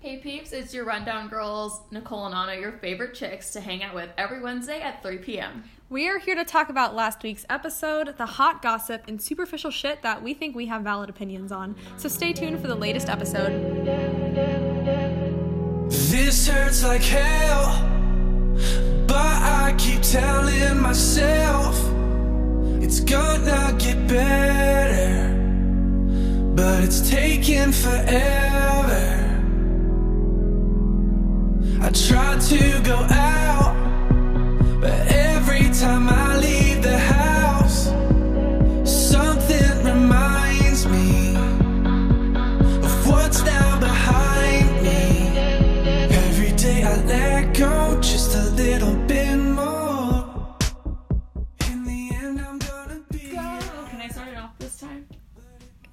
Hey peeps, it's your Rundown Girls, Nicole and Auna, your favorite chicks to hang out with every Wednesday at 3 p.m. We are here to talk about last week's episode, the hot gossip and superficial shit that we think we have valid opinions on. So stay tuned for the latest episode. This hurts like hell, but I keep telling myself it's gonna get better. But it's taking forever. I try to go out, but every time I leave the house, something reminds me of what's down behind me. Every day I let go just a little bit more. In the end, I'm gonna be. Can I start it off this time?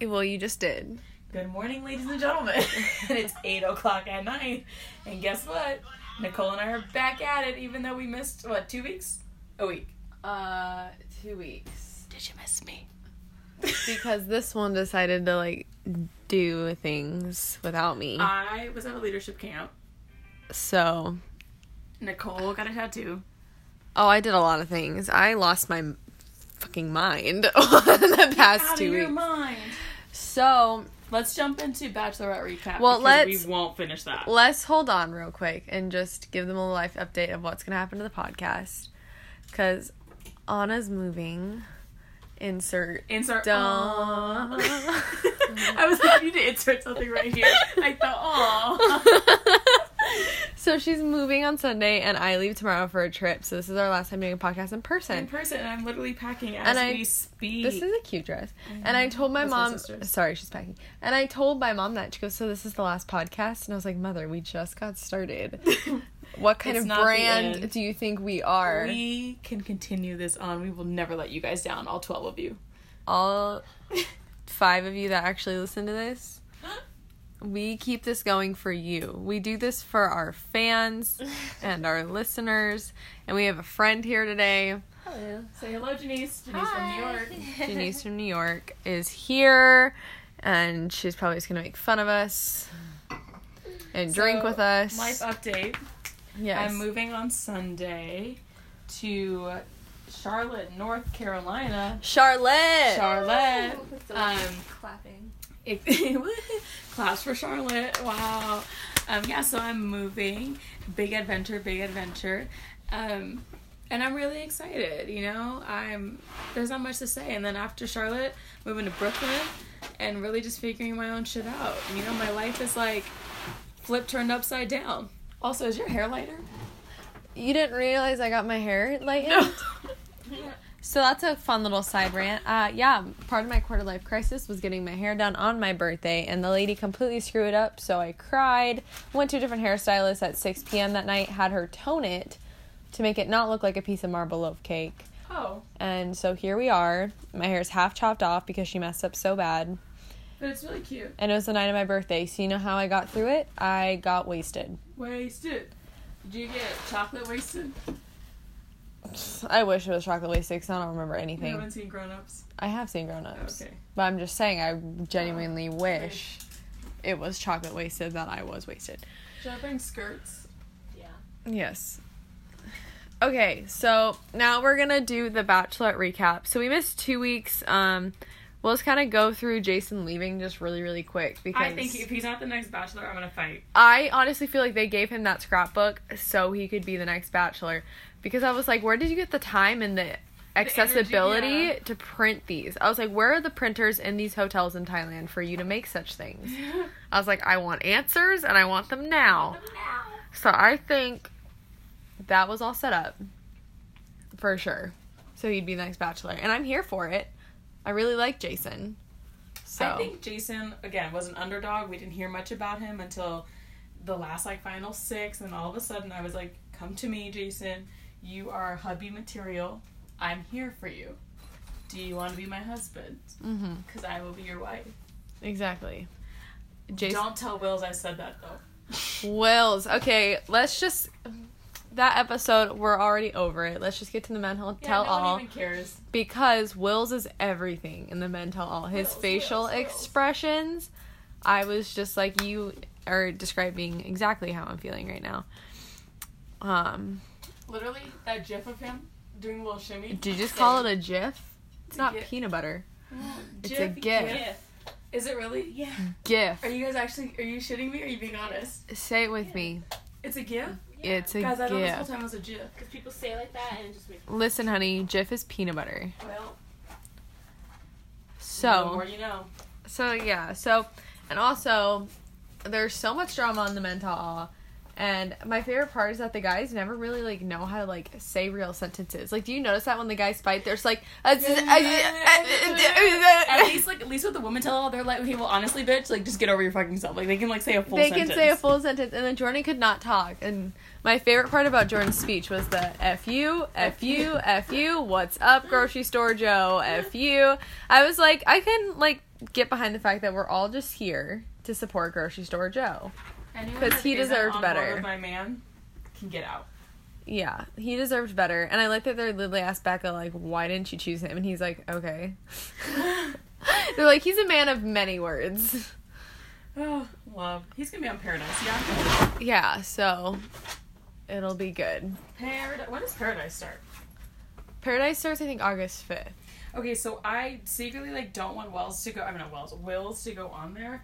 Well, you just did. Good morning, ladies and gentlemen. it's 8 o'clock at night. And guess what? Nicole and I are back at it, even though we missed, what, two weeks? A week. Uh, two weeks. Did you miss me? Because this one decided to like do things without me. I was at a leadership camp. So, Nicole got a tattoo. oh, I did a lot of things. I lost my fucking mind the past Out two of your weeks. mind. So, Let's jump into Bachelorette recap. Well, let's- We won't finish that. let's hold on real quick and just give them a life update of what's going to happen to the podcast. Because Auna's moving. Insert. Insert. I was hoping you to insert something right here. I thought, oh. so she's moving on Sunday, and I leave tomorrow for a trip. So this is our last time doing a podcast in person. In person, and I'm literally packing as And I- we speak. This is a cute dress. Mm-hmm. And I told my That's mom, sister's. sorry, she's packing. And I told my mom that. She goes, So this is the last podcast? And I was like, Mother, we just got started. What kind It's of brand do you think we are? we can continue this on. We will never let you guys down, all 12 of you. All five of you that actually listen to this, we keep this going for you. We do this for our fans and our listeners. And we have a friend here today. Hello. Say hello, Janice. Janice from New York. Denise from New York is here, and she's probably just gonna make fun of us and drink So, with us. Life update. yes. I'm moving on Sunday to Charlotte, North Carolina. Charlotte. Charlotte. Um, Clapping. class for Charlotte. Wow. Um, yeah, so I'm moving. Big adventure, big adventure. Um, and I'm really excited, you know. I'm there's not much to say. And then after Charlotte, moving to Brooklyn and really just figuring my own shit out. You know, my life is like flip turned upside down. Also, is your hair lighter? you didn't realize I got my hair lightened. So that's a fun little side rant. Uh, yeah, part of my quarter life crisis was getting my hair done on my birthday, and the lady completely screwed it up. So I cried. Went to a different hairstylist at 6 p.m. that night. Had her tone it to make it not look like a piece of marble loaf cake. Oh, And so here we are. My hair's half chopped off because she messed up so bad. but it's really cute. And it was the night of my birthday. So you know how I got through it? I got wasted. Wasted. Did you get chocolate wasted? I wish it was chocolate wasted because I don't remember anything. You haven't seen Grown Ups. I have seen grown ups. Okay. But I'm just saying, I genuinely wish it was chocolate wasted that I was wasted. Should I bring skirts? Yeah. Yes. Okay, so now we're gonna do the Bachelorette recap. So we missed two weeks. Um, we'll just kind of go through Jason leaving just really, really quick because I think if he's not the next Bachelor, I'm gonna fight. I honestly feel like they gave him that scrapbook so he could be the next bachelor. Because I was like, where did you get the time and the accessibility yeah. to print these? I was like, where are the printers in these hotels in Thailand for you to make such things? I was like, I want answers and I want them now. So I think that was all set up for sure. So he'd be the next bachelor. And I'm here for it. I really like Jason. So I think Jason again was an underdog. We didn't hear much about him until the last like final six, and all of a sudden I was like, "Come to me, Jason. You are hubby material. I'm here for you. Do you want to be my husband? Because I will be your wife." exactly. Jason Don't tell Wills I said that though. Wills. Okay, let's just that episode. We're already over it. Let's just get to the men tell Yeah, no all one even cares. because Wills is everything in the men tell all. His Wills, facial Wills, Wills. expressions. I was just like, you are describing exactly how I'm feeling right now. Um, Literally, that gif of him doing a little shimmy. did you just call it a GIF? It's not GIF. peanut butter. It's a Gif, GIF. gif. Is it really? Yeah. GIF. Are you guys actually? Are you shitting me? Or are you being honest? Say it with me. It's a gif. Yeah. It's a GIF. Guys, I thought this whole time it was a gif. Because people say it like that and it just makes Listen, honey, GIF is peanut butter. Well, the So, more you know. so yeah, so, and also, there's so much drama on the mental. And my favorite part is that the guys never really like know how to like say real sentences. Like, do you notice that when the guys fight, there's like, At least, like, at least with the woman tell all, they're like, okay, well, honestly, bitch, like, just get over your fucking self. Like, they can like say a full. they sentence. can say a full sentence, and then Jordan could not talk. And my favorite part about Jordan's speech was the "f you, f you, f you." What's up, grocery store Joe? F you. I was like, I can like get behind the fact that we're all just here to support grocery store Joe. Anyone 'Cause that he deserved better. My man can get out. Yeah, he deserved better. And I like that they're literally asked Becca like, "Why didn't you choose him?" And he's like, "Okay." they're like, "He's a man of many words." Oh, love. He's gonna be on Paradise, yeah. Yeah, so it'll be good. Paradise. When does Paradise start? Paradise starts, I think, August fifth. Okay, so I secretly like don't want Wells to go. I mean, not Wells, Wills to go on there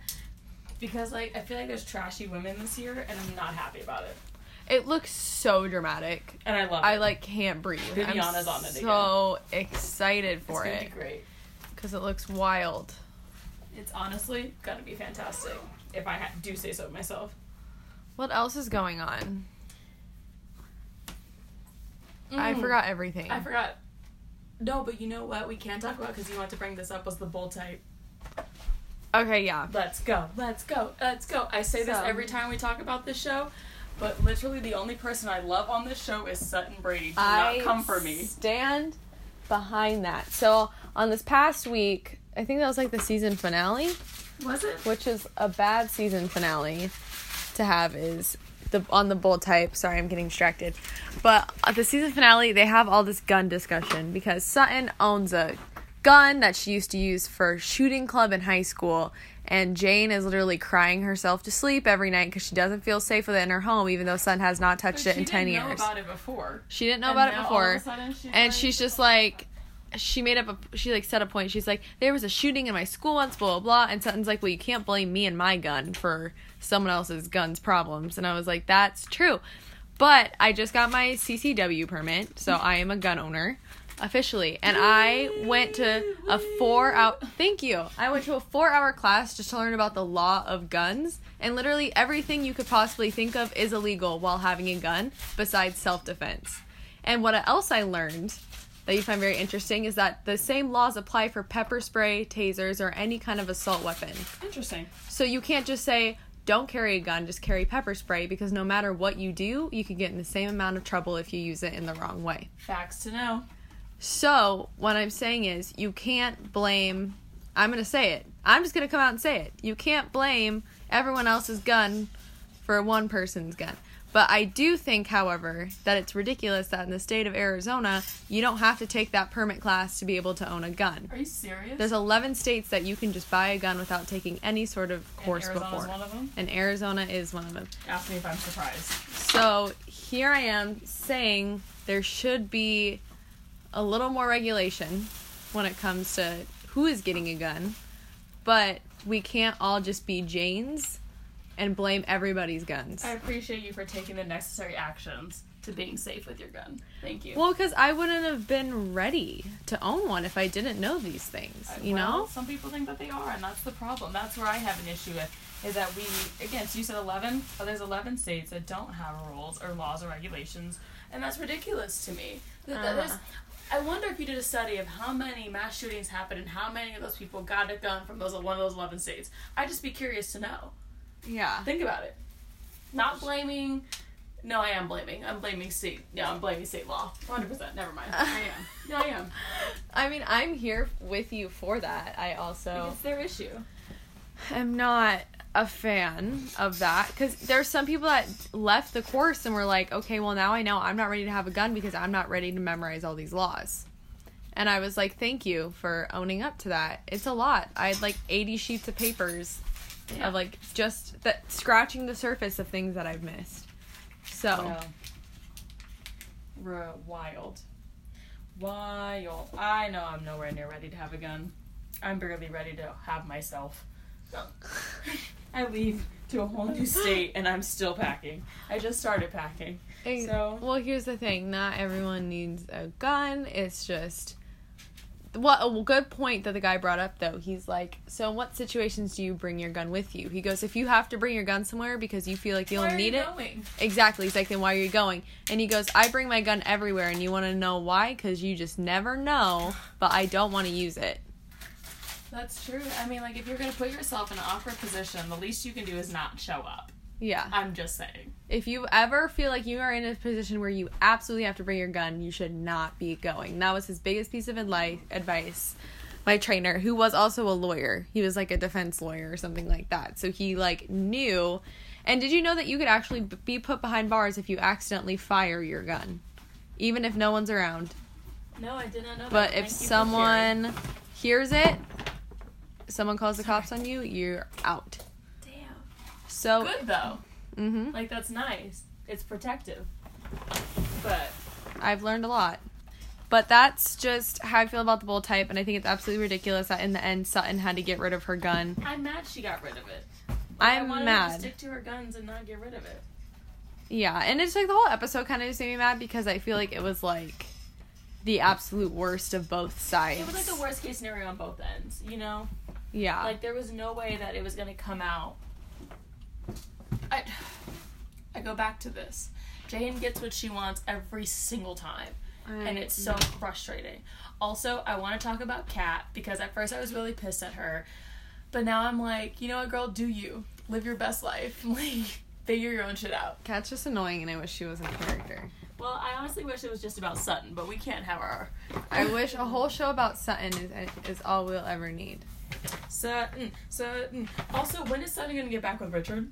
because like I feel like there's trashy women this year, and I'm not happy about it. It looks so dramatic. And I love. I it. like can't breathe. Bibiana's I'm on it so excited It's for gonna it be great. because it looks wild. It's honestly gonna be fantastic if I ha- do say so myself. What else is going on? I Mm. forgot everything. I forgot. No, but you know what? We can talk about because you want to bring this up was the Bold Type. Okay, yeah. Let's go. Let's go. Let's go. I say this So- every time we talk about this show, but literally the only person I love on this show is Sutton Brady. Do I not come for me. stand behind that. So on this past week, I think that was like the season finale, Was it? which is a bad season finale to have is the on the Bold Type. Sorry, I'm getting distracted. But at the season finale, they have all this gun discussion because Sutton owns a gun that she used to use for shooting club in high school. And Jane is literally crying herself to sleep every night because she doesn't feel safe with it in her home, even though Sutton has not touched it in 10 years. She didn't know about it before. She didn't know And about it before. all of a sudden she's and like- she's just like she made up a she like set a point. She's like, There was a shooting in my school once, blah blah blah and Sutton's like, Well you can't blame me and my gun for someone else's gun's problems and I was like, That's true. But I just got my CCW permit, so I am a gun owner officially. And I went to a four hour thank you. I went to a four hour class just to learn about the law of guns. And literally everything you could possibly think of is illegal while having a gun besides self defense. And what else I learned that you find very interesting is that the same laws apply for pepper spray, tasers, or any kind of assault weapon. Interesting. So you can't just say, don't carry a gun, just carry pepper spray, because no matter what you do, you could get in the same amount of trouble if you use it in the wrong way. Facts to know. So, what I'm saying is, you can't blame. I'm going to say it. I'm just going to come out and say it. You can't blame everyone else's gun for one person's gun. But I do think, however, that it's ridiculous that in the state of Arizona, you don't have to take that permit class to be able to own a gun. Are you serious? There's 11 states that you can just buy a gun without taking any sort of And course Arizona's before. one of them. And Arizona is one of them. Ask me if I'm surprised. So here I am saying there should be a little more regulation when it comes to who is getting a gun, but we can't all just be Janes and blame everybody's guns. I appreciate you for taking the necessary actions to being safe with your gun. Thank you. Well, because I wouldn't have been ready to own one if I didn't know these things, you Well, know? some people think that they are, and that's the problem. That's where I have an issue with is that we again. So you said eleven. Oh, there's eleven states that don't have rules or laws or regulations, and that's ridiculous to me. Uh-huh. I wonder if you did a study of how many mass shootings happened and how many of those people got a gun from those one of those eleven states. I'd just be curious to know. Yeah. Think about it. Not blaming. No, I am blaming. I'm blaming state. Yeah, I'm blaming state law. 100. percent Never mind. I am. Yeah, I am. I mean, I'm here with you for that. I also. It's their issue. I'm not a fan of that because there's some people that left the course and were like, okay, well now I know I'm not ready to have a gun because I'm not ready to memorize all these laws. And I was like, thank you for owning up to that. It's a lot. I had like 80 sheets of papers Yeah. of like just that scratching the surface of things that I've missed. So Yeah. Wild. Wild. I know I'm nowhere near ready to have a gun. I'm barely ready to have myself. I leave to a whole new state and I'm still packing. I just started packing. Ex- So- well, here's the thing: not everyone needs a gun. It's just what a good point that the guy brought up though. He's like, so in what situations do you bring your gun with you? He goes, if you have to bring your gun somewhere because you feel like you'll need you it. going? Exactly. He's like, then why are you going? And he goes, I bring my gun everywhere, and you want to know why? Because you just never know. But I don't want to use it. That's true. I mean, like, if you're gonna put yourself in an awkward position, the least you can do is not show up. Yeah. I'm just saying. If you ever feel like you are in a position where you absolutely have to bring your gun, you should not be going. That was his biggest piece of advice. My trainer, who was also a lawyer, he was like a defense lawyer or something like that. So he like knew. And did you know that you could actually be put behind bars if you accidentally fire your gun, even if no one's around? No, I did not know. But that. if Thank you for sharing. someone hears it, someone calls the cops on you, you're out. damn, So, good though. Mm-hmm. Like that's nice. It's protective. But I've learned a lot. But that's just how I feel about the Bold Type, and I think it's absolutely ridiculous that in the end Sutton had to get rid of her gun. I'm mad she got rid of it. Like, I I'm wanted her to mad. stick to her guns and not get rid of it. Yeah, and it's like the whole episode kind of just made me mad because I feel like it was like the absolute worst of both sides. It was like the worst case scenario on both ends. You know, Yeah. like there was no way that it was gonna come out. I, I go back to this. Jane gets what she wants every single time. and it's so frustrating. Also, I want to talk about Kat because at first I was really pissed at her, but now I'm like, you know what, girl, do you live your best life? Like, figure your own shit out. Kat's just annoying, and I wish she was a character. Well, I honestly wish it was just about Sutton, but we can't have our I wish a whole show about Sutton is is all we'll ever need. Sutton. Sutton. Also, when is Sutton gonna get back with Richard?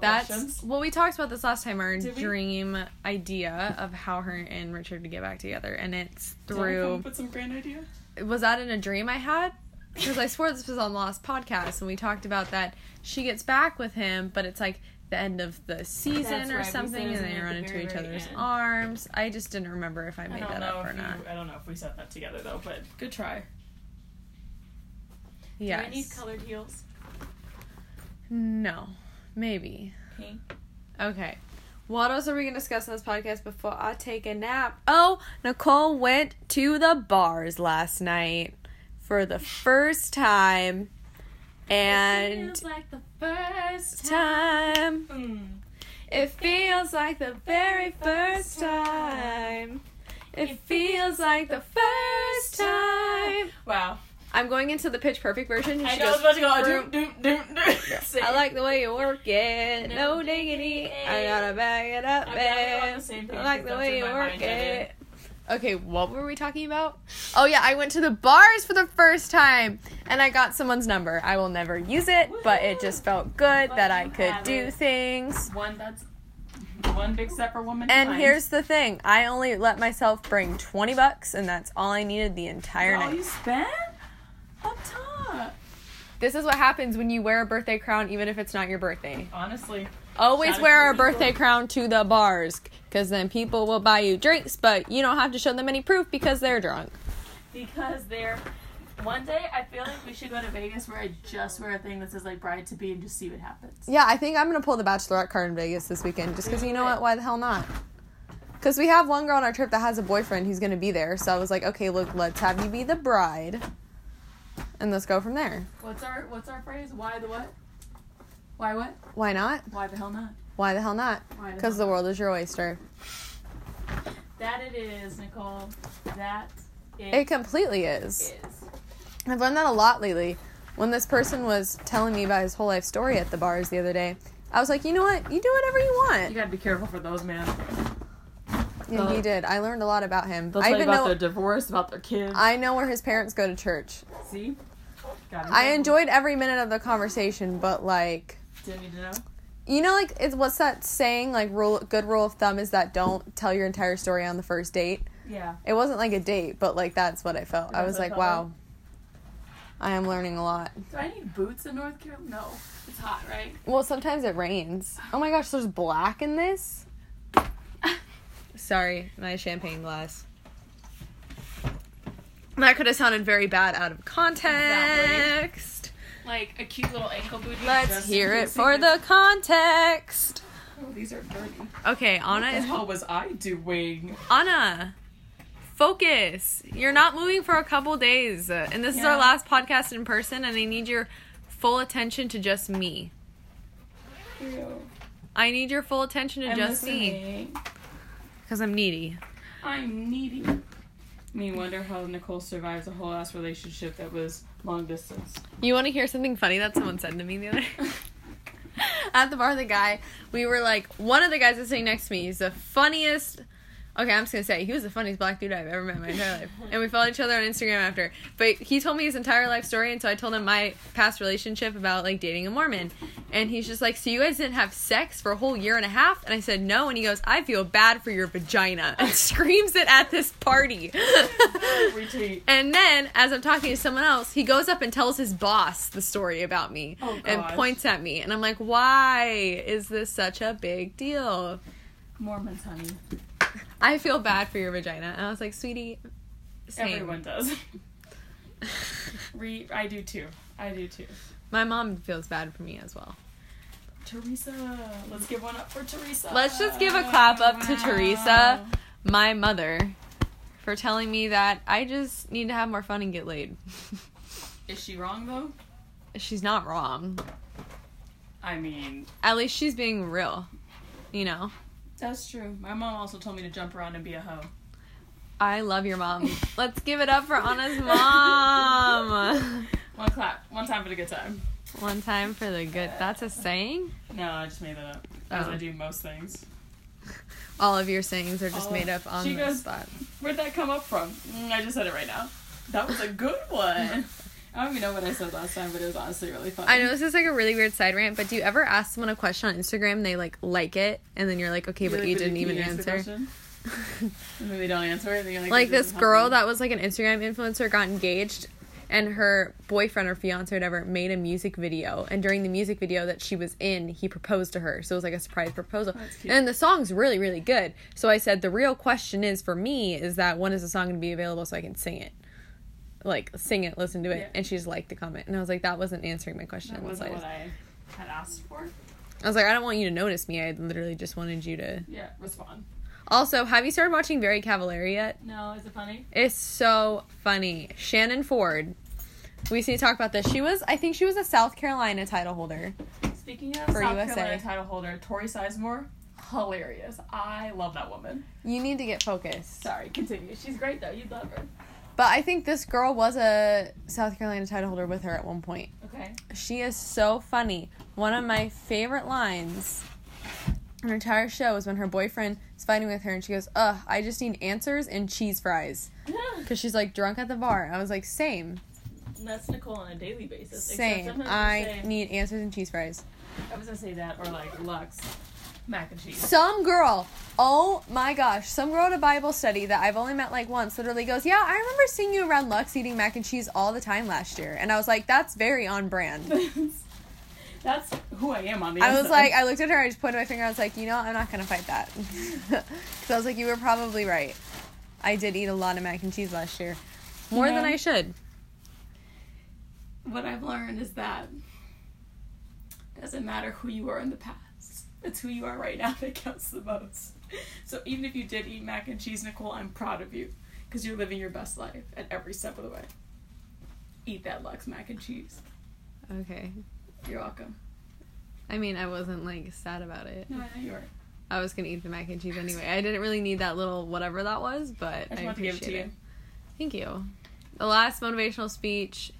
That's questions. well, we talked about this last time. Our Did we? dream idea of how her and Richard to get back together, and it's I through. up with some grand idea? Was that in a dream I had? Because I swore this was on the last podcast, and we talked about that she gets back with him, but it's like the end of the season That's or right, something, and they the run into each other's end. arms. I just didn't remember if I I made don't that up or not. I don't know if we set that together though, but good try. Yes. Do I need colored heels? No. Maybe. Pink. Okay. What else are we going to discuss in this podcast before I take a nap? Oh, Nicole went to the bars last night for the first time. And It Feels like the first time. Mm. It feels like the very first time. It feels like the first time. Wow. I'm going into the pitch perfect version. and I she know I was about to go. Doom, doom, doom, doom. Sing. I like the way you work it. No, No diggity. I gotta bag it up, I'm glad we're on man. the I like the way you work mind, I did. it. Okay, what were we talking about? Oh yeah, I went to the bars for the first time and I got someone's number. I will never use it, but it just felt good But that I could do it. things. One that's one big step for woman. And here's the thing, I only let myself bring 20 bucks and that's all I needed the entire all night. you spent. This is what happens when you wear a birthday crown even if it's not your birthday. Honestly, Always wear a birthday crown to the bars because then people will buy you drinks, but you don't have to show them any proof because they're drunk. because they're. One day, I feel like we should go to Vegas where I just wear a thing that says like bride to be and just see what happens. Yeah, I think I'm gonna pull the bachelorette card in Vegas this weekend just because you know what? Why the hell not? Because we have one girl on our trip that has a boyfriend who's gonna be there, so I was like, okay, look, let's have you be the bride, and let's go from there. What's our What's our phrase? Why the what? Why what? Why not? Why the hell not? Why the hell not? Why the Because the world is your oyster. That it is, Nicole. That it, It completely is. is. I've learned that a lot lately. When this person was telling me about his whole life story at the bars the other day, I was like, you know what? You do whatever you want. You gotta be careful for those, man. Yeah, he did. I learned a lot about him. They'll I tell you about know. their divorce, about their kids. I know where his parents go to church. See? I enjoyed every minute of the conversation, but like, Didn't need to know. you know, like, it's what's that saying? Like, rule, good rule of thumb is that don't tell your entire story on the first date. Yeah. It wasn't like a date, but like that's what I felt. I was like, wow. I am learning a lot. Do I need boots in North Carolina? No. It's hot, right? Well, sometimes it rains. Oh my gosh, there's black in this. Sorry, my champagne glass. That could have sounded very bad out of context. Like a cute little ankle boot. Let's hear it for it the context. Oh, these are dirty. Okay, Auna What the is hell was I doing? Auna. Focus. You're not moving for a couple days, uh, and this is our last podcast in person, and I need your full attention to just me. Ew. I need your full attention to I'm just me because I'm needy. I'm needy. Me wonder how Nicole survives a whole ass relationship that was long distance. You want to hear something funny that someone said to me the other day? At the bar, the guy, we were like, one of the guys that's sitting next to me, he's the funniest. Okay, I'm just gonna say he was the funniest black dude I've ever met in my entire life, and we followed each other on Instagram after. But he told me his entire life story, and so I told him my past relationship about like dating a Mormon, and he's just like, "So you guys didn't have sex for a whole year and a half?" And I said, "No," and he goes, "I feel bad for your vagina," and screams it at this party. And then, as I'm talking to someone else, he goes up and tells his boss the story about me Oh, and points at me. And I'm like, why is this such a big deal? Mormons, honey. I feel bad for your vagina. And I was like, sweetie, same. Everyone does. Re- I do too. I do too. My mom feels bad for me as well. Teresa, let's give one up for Teresa. Let's just give a clap up to Teresa, my mother, for telling me that I just need to have more fun and get laid. Is she wrong though? She's not wrong. I mean, At least she's being real. You know? That's true. My mom also told me to jump around and be a hoe. I love your mom. Let's give it up for Auna's mom. One clap. One time for the good time. One time for the good. That's a saying? No, I just made that up. As Oh. I do most things. All of your sayings are just All- made up on she the goes- spot. Where'd that come up from? Mm, I just said it right now. That was a good one. I don't even know what I said last time, but it was honestly really fun. I know this is like a really weird side rant, but do you ever ask someone a question on Instagram and they like like it and then you're like, okay, but You're you like, didn't "Can even answer? question?" And then they don't answer it. And then you're like, Like this girl that was like an Instagram influencer got engaged and her boyfriend or fiance or whatever made a music video and during the music video that she was in he proposed to her so it was like a surprise proposal That's cute. and the song's really really good so i said the real question is for me is that when is the song going to be available so i can sing it like sing it listen to it Yeah. and she just liked the comment and i was like that wasn't answering my question That wasn't what. I had asked for. I was like i don't want you to notice me i literally just wanted you to Yeah, respond. also have you started watching Very Cavallari yet No, is it funny? It's so funny. Shannon Ford. We need to talk about this. She was, I think she was a South Carolina title holder. Speaking of For South USA. Carolina title holder, Tori Sizemore, hilarious. I love that woman. You need to get focused. Sorry, continue. She's great though. You love her. But I think this girl was a South Carolina title holder with her at one point. Okay. She is so funny. One of my favorite lines in her entire show is when her boyfriend is fighting with her and she goes, Ugh, I just need answers and cheese fries. Because she's like drunk at the bar. I was like, Same. That's Nicole on a daily basis. Same. I say- need answers and cheese fries. I was gonna say that or like Lux mac and cheese. Some girl, oh my gosh, some girl at a Bible study that I've only met like once literally goes, Yeah, I remember seeing you around Lux eating mac and cheese all the time last year. And I was like, That's very on brand. That's who I am on the I was like, I looked at her, I just pointed my finger, I was like, You know, I'm not gonna fight that. Because I was like, You were probably right. I did eat a lot of mac and cheese last year. More than know- I should. what I've learned is that doesn't matter who you were in the past. It's who you are right now that counts the most. So even if you did eat mac and cheese, Nicole, I'm proud of you because you're living your best life at every step of the way. Eat that Lux mac and cheese. Okay. You're welcome. I mean, I wasn't like sad about it. No, I know you were. I was gonna eat the mac and cheese anyway. I didn't really need that little whatever that was, but I just I want to give it appreciate to it. you. Thank you. The last motivational speach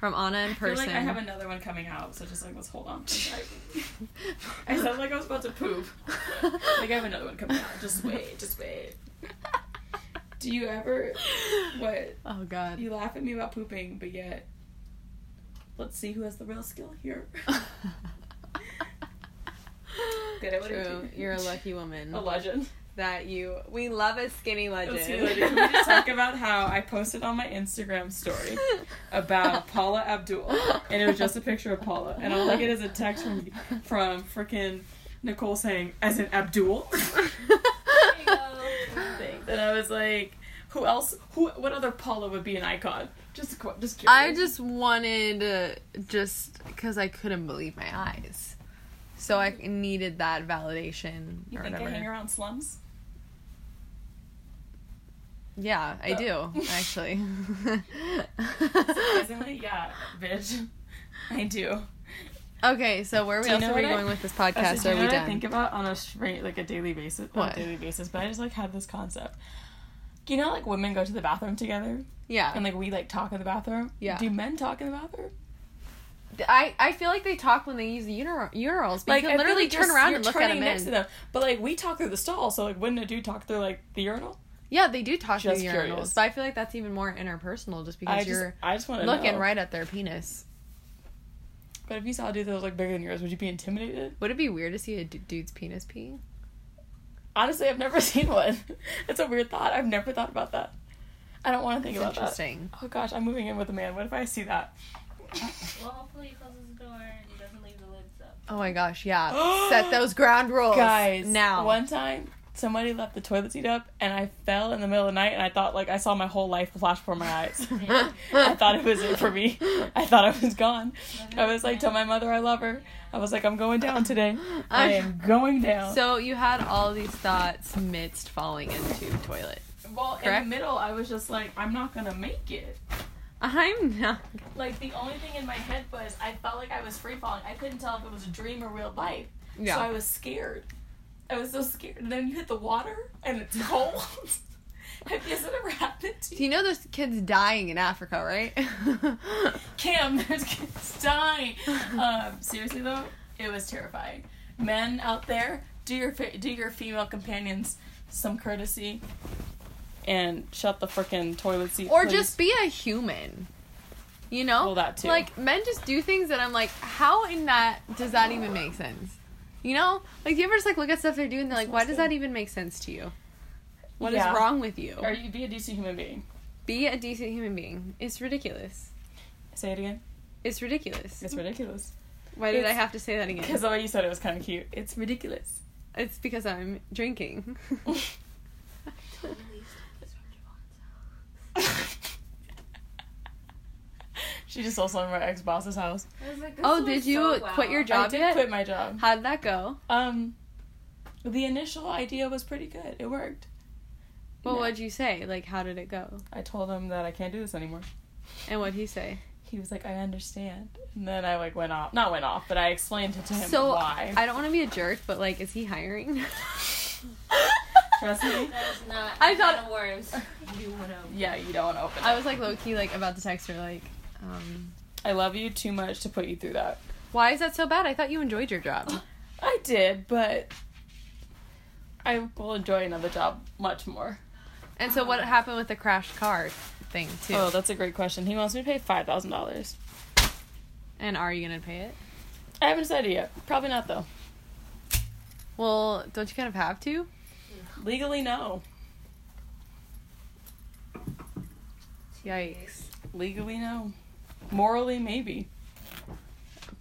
from Auna in I feel person. like I have another one coming out, so just like let's hold on. I sound like I was about to poop. Like I have another one coming out. Just wait, just wait. Do you ever what oh God. you laugh at me about pooping, but yet let's see who has the real skill here. Good I True. You're a lucky woman. A legend. That you. We love a skinny legend. Let's Can we just talk about how I posted on my Instagram story about Paula Abdul, and it was just a picture of Paula, and all I get is a text from from freaking Nicole saying, "As in Abdul." Thanks. And I was like, "Who else? Who? What other Paula would be an icon?" Just, qu- just curious. I just wanted uh, just because I couldn't believe my eyes, so I needed that validation You think whatever. I hang around slums? Yeah, I Oh. do actually. Surprisingly, yeah, bitch. I do. okay, so where are we Do else are we what I- going with this oh, podcast? said, you Are we what I think about on a straight like a daily basis, What? daily basis, but I just like had this concept. You know, like women go to the bathroom together, yeah, and like we like talk in the bathroom. Yeah. Do men talk in the bathroom? I I feel like they talk when they use the urinal, urinals. But Like you can literally turn you're- around and look at them next in. to them. But like we talk through the stall, so like wouldn't a dude talk through like the urinal? Yeah, they do talk Just to the urinals, but I feel like that's even more interpersonal, just because I you're I just want to looking know. right at their penis. But if you saw a dude that was like bigger than yours, would you be intimidated? Would it be weird to see a d- dude's penis pee? Honestly, I've never seen one. it's a weird thought. I've never thought about that. I don't want to think It's about that. interesting. Oh gosh, I'm moving in with a man. What if I see that? Well, hopefully he closes the door and he doesn't leave the lids up. Oh my gosh, yeah. Set those ground rules, Guys, Now, one time somebody left the toilet seat up and I fell in the middle of the night and I thought like I saw my whole life flash before my eyes. I thought it was it for me. I thought I was gone. I was like, tell my mother I love her. I was like, I'm going down today. I am going down. So you had all these thoughts midst falling into toilet. well, in the middle, I was just like, I'm not gonna make it. I'm not. Like the only thing in my head was I felt like I was free falling. I couldn't tell if it was a dream or real life. Yeah. So I was scared. I was so scared. And then you hit the water and it's cold. Have it ever happened to Do you? you know there's kids dying in Africa, right? Cam, there's kids dying. Um, seriously though, it was terrifying. Men out there, do your do your female companions some courtesy and shut the freaking toilet seat. or please. just be a human. You know? Well, that too. Like men just do things that I'm like, how in that does that even make sense? You know? Like you ever just like look at stuff they're doing and they're like, why does that even make sense to you? What is Yeah. wrong with you? Or you be a decent human being. Be a decent human being. It's ridiculous. Say it again. It's ridiculous. It's ridiculous. Why did I have to say that again? Because the way you said it was kind of cute. It's ridiculous. It's because I'm drinking. she just sold some of my ex boss's house. oh, did you quit your job? I job did yet? quit my job. How did that go? Um, the initial idea was pretty good. It worked. Well, Yeah. what'd you say? Like, how did it go? I told him that I can't do this anymore. And what'd he say? He was like, "I understand." And then I like went off. Not went off, but I explained it to him So why. I don't want to be a jerk, but like, is he hiring? Trust me. That is not. I I thought- thought words. You wanna. Yeah, you don't want to open. I it. was like low key like about to text her like, um, I love you too much to put you through that. why is that so bad? I thought you enjoyed your job. I did, but I will enjoy another job much more. And so what happened with the crashed car thing too? Oh, that's a great question. He wants me to pay five thousand dollars. and are you gonna pay it? I haven't decided yet. Probably not though. Well, don't you kind of have to? Legally, no. Yikes! Legally, no. Morally, maybe.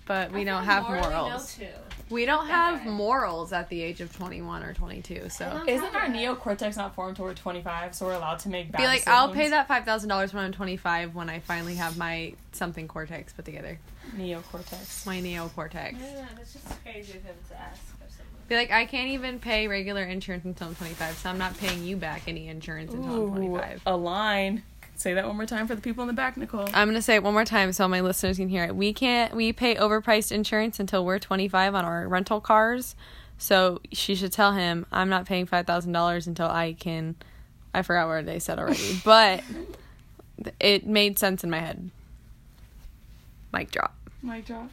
But we I don't have morally no, morals. too. We don't have Okay. morals at the age of twenty one or twenty two. So Isn't our neocortex not formed till we're 25, so we're allowed to make bad be like, I'll pay that five thousand dollars when I'm twenty five when I finally have my something cortex put together, Neocortex. my neocortex. I don't That's just crazy of him to ask for something. Be like, I can't even pay regular insurance until I'm 25, so I'm not paying you back any insurance until I'm 25. a line. Say that one more time for the people in the back, Nicole. I'm gonna say it one more time so my listeners can hear it. We can't we pay overpriced insurance until we're 25 on our rental cars. So she should tell him I'm not paying five thousand dollars until I can. I forgot what they said already, but it made sense in my head. Mic drop. Mic drop.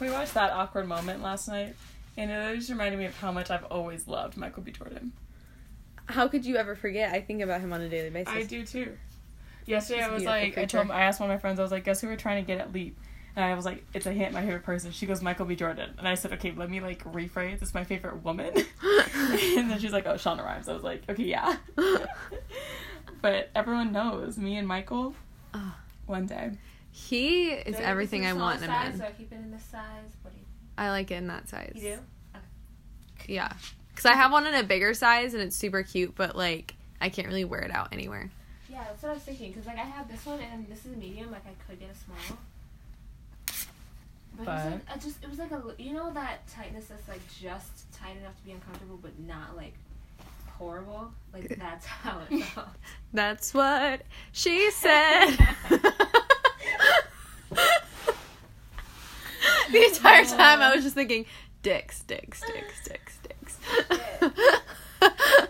We watched that awkward moment last night, and it just reminded me of how much I've always loved Michael B. Jordan. How could you ever forget? I think about him on a daily basis. I do too. Yesterday He's I a was beautiful like, I creature. told I asked one of my friends, I was like, guess who we're trying to get at Leap? And I was like, it's a hint, my favorite person. She goes, Michael B. Jordan. And I said, okay, let me like rephrase. It's my favorite woman. and then she's like, oh, Shonda Rhimes. I was like, okay, yeah. but everyone knows me and Michael. Ah. One day. He is So everything I want in a man. So keep it in this size. What do you, I like it in that size. you do? Yeah. Because I have one in a bigger size and it's super cute, but like I can't really wear it out anywhere. Yeah, that's what I was thinking. Cause like I have this one and this is a medium. Like I could get a small. But, it was like, I just it was like a li- you know that tightness that's like just tight enough to be uncomfortable but not like horrible. Like that's how it felt. That's what she said. the entire time I was just thinking, dicks, dicks, dicks, dicks, dicks.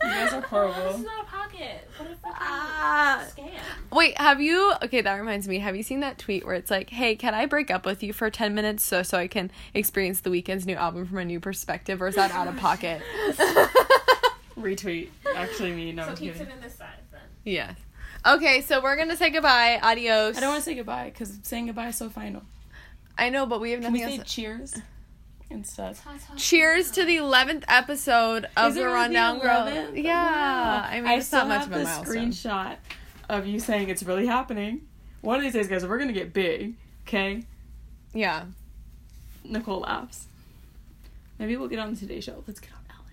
You guys are Oh, this is not a pocket. What a fucking Ah. scam. Wait, have you? Okay, that reminds me. Have you seen that tweet where it's like, "Hey, can I break up with you for ten minutes so so I can experience the Weeknd's new album from a new perspective?" Or is that out of pocket? Retweet. Actually, me. No, So I'm keeps kidding. it in this size then. yeah. Okay, so we're gonna say goodbye. Adios. I don't want to say goodbye because saying goodbye is so final. I know, but we have Can we nothing say else. cheers instead? Ta ta. Cheers to the eleventh episode of Is it the really Rundown Girl. 11th? Yeah, Wow. I mean I it's still not much have of a the milestone. screenshot of you saying it's really happening. One of these days, guys, we're gonna get big. Okay? Yeah, Nicole laughs. Maybe we'll get on the Today Show. Let's get on Ellen.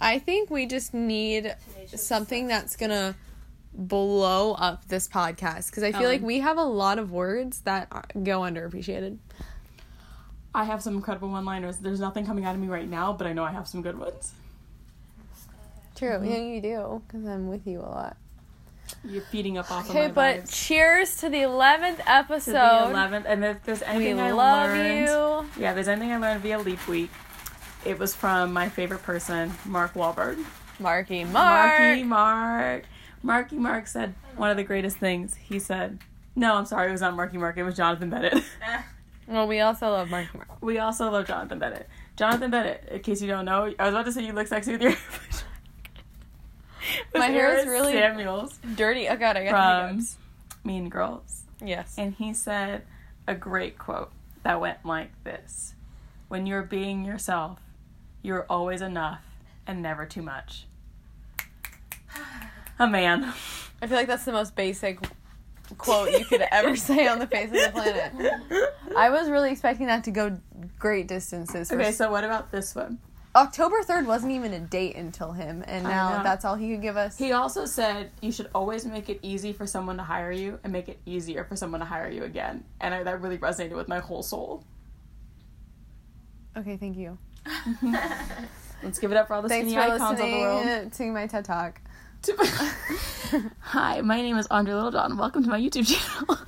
I think we just need something that's gonna blow up this podcast because I feel like um, we have a lot of words that go underappreciated. I have some incredible one-liners. There's nothing coming out of me right now, but I know I have some good ones. True, mm-hmm. yeah, you do because I'm with you a lot. You're feeding up off Okay, of my Okay, but vibes. cheers to the eleventh To episode. the 11th, and if there's we anything I love learned, you. yeah, there's anything I learned via Leap Week, it was from my favorite person, Mark Wahlberg. Marky Mark. Marky Mark. Marky Mark said one of the greatest things. He said, no, I'm sorry, it was not Marky Mark, it was Jonathan Bennett. Eh. Well, we also love Marky Mark. we also love Jonathan Bennett. Jonathan Bennett, in case you don't know, I was about to say you look sexy with your with My hair is really- Samuels Dirty. Oh god, I got from hiccups. Mean Girls. Yes. And he said a great quote that went like this When you're being yourself, you're always enough and never too much. A man. I feel like that's the most basic quote you could ever say on the face of the planet. I was really expecting that to go great distances. Okay, so what about this one? October 3rd wasn't even a date until him, and now that's all he could give us. He also said you should always make it easy for someone to hire you and make it easier for someone to hire you again. And I, that really resonated with my whole soul. okay, thank you. Let's give it up for all the Thanks skinny icons of the world. to my TED Talk. Hi, my name is Andre Littlejohn. Welcome to my YouTube channel.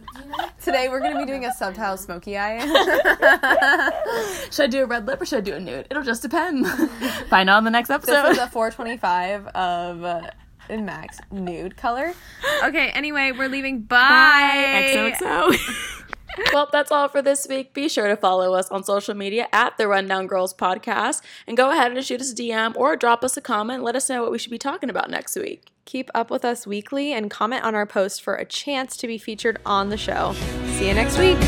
Today we're going to be doing a subtitle smoky eye. should I do a red lip or should I do a nude? It'll just depend. Find out in the next episode. this was a 425 of uh, max nude color. Okay, anyway, we're leaving. Bye. XOXO. Well, that's all for this week. Be sure to follow us on social media at the Rundown Girls Podcast and go ahead and shoot us a DM or drop us a comment. Let us know what we should be talking about next week. Keep up with us weekly and comment on our post for a chance to be featured on the show. See you next week.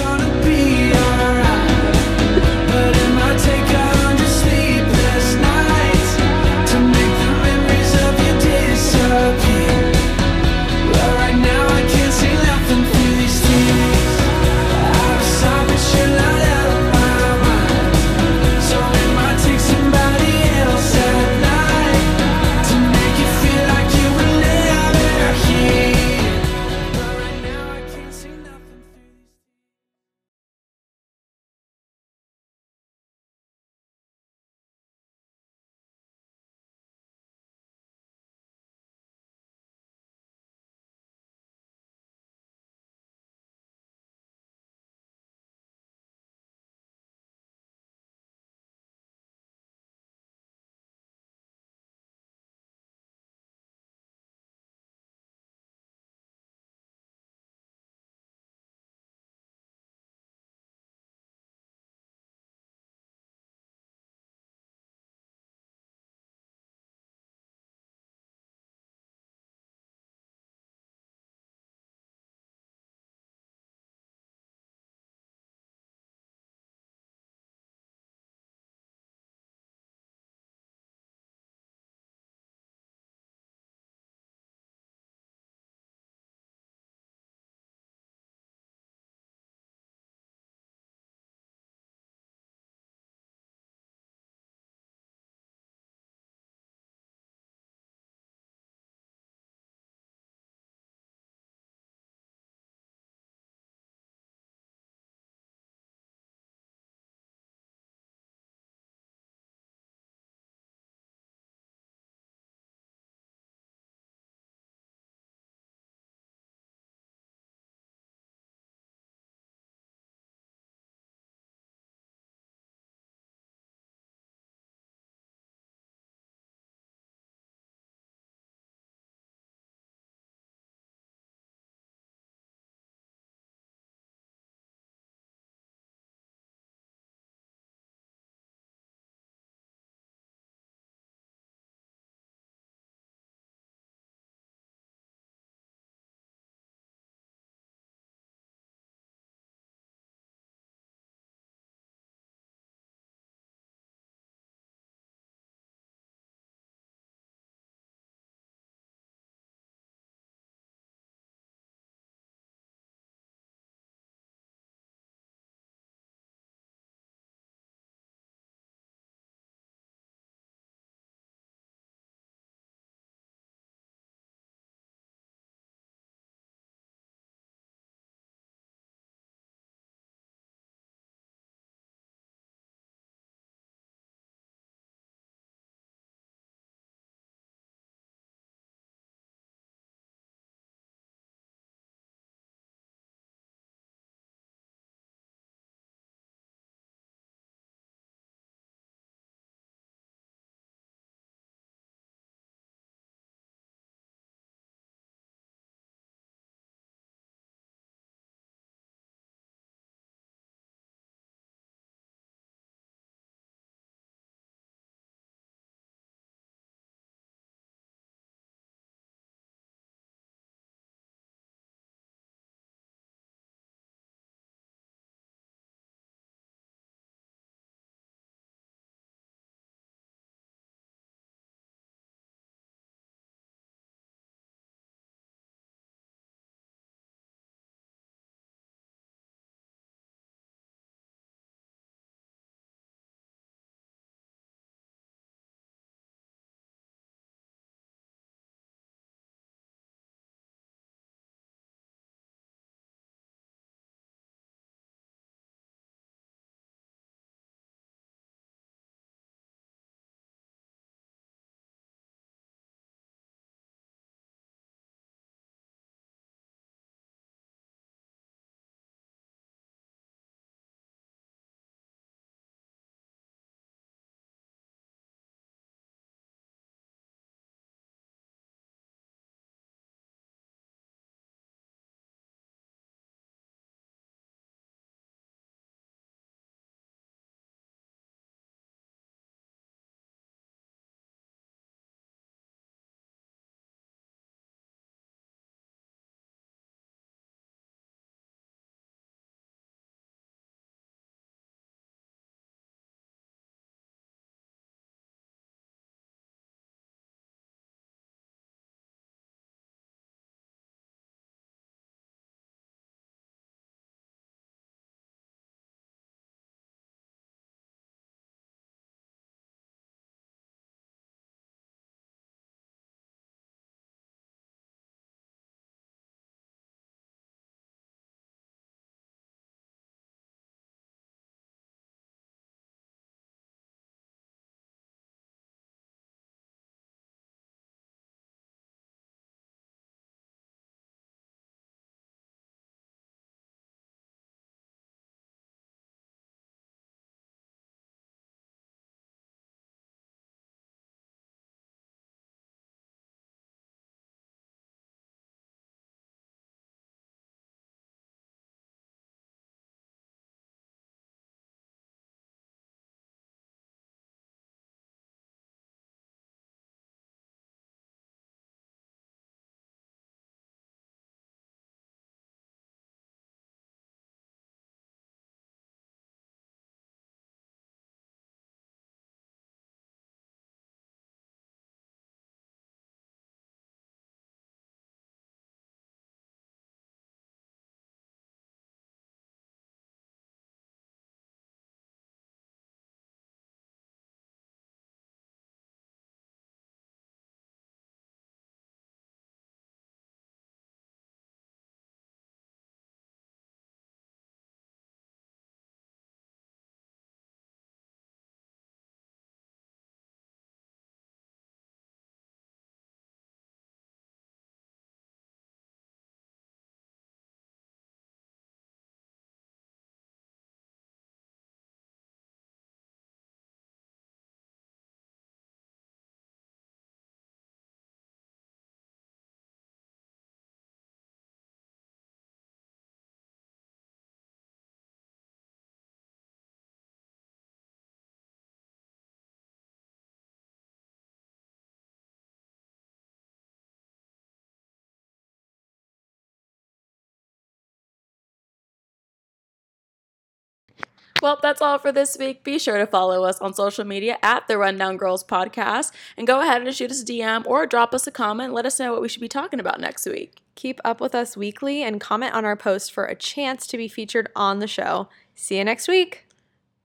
Well, that's all for this week. Be sure to follow us on social media at the Rundown Girls Podcast and go ahead and shoot us a DM or drop us a comment. Let us know what we should be talking about next week. Keep up with us weekly and comment on our post for a chance to be featured on the show. See you next week.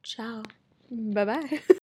Ciao. Bye bye.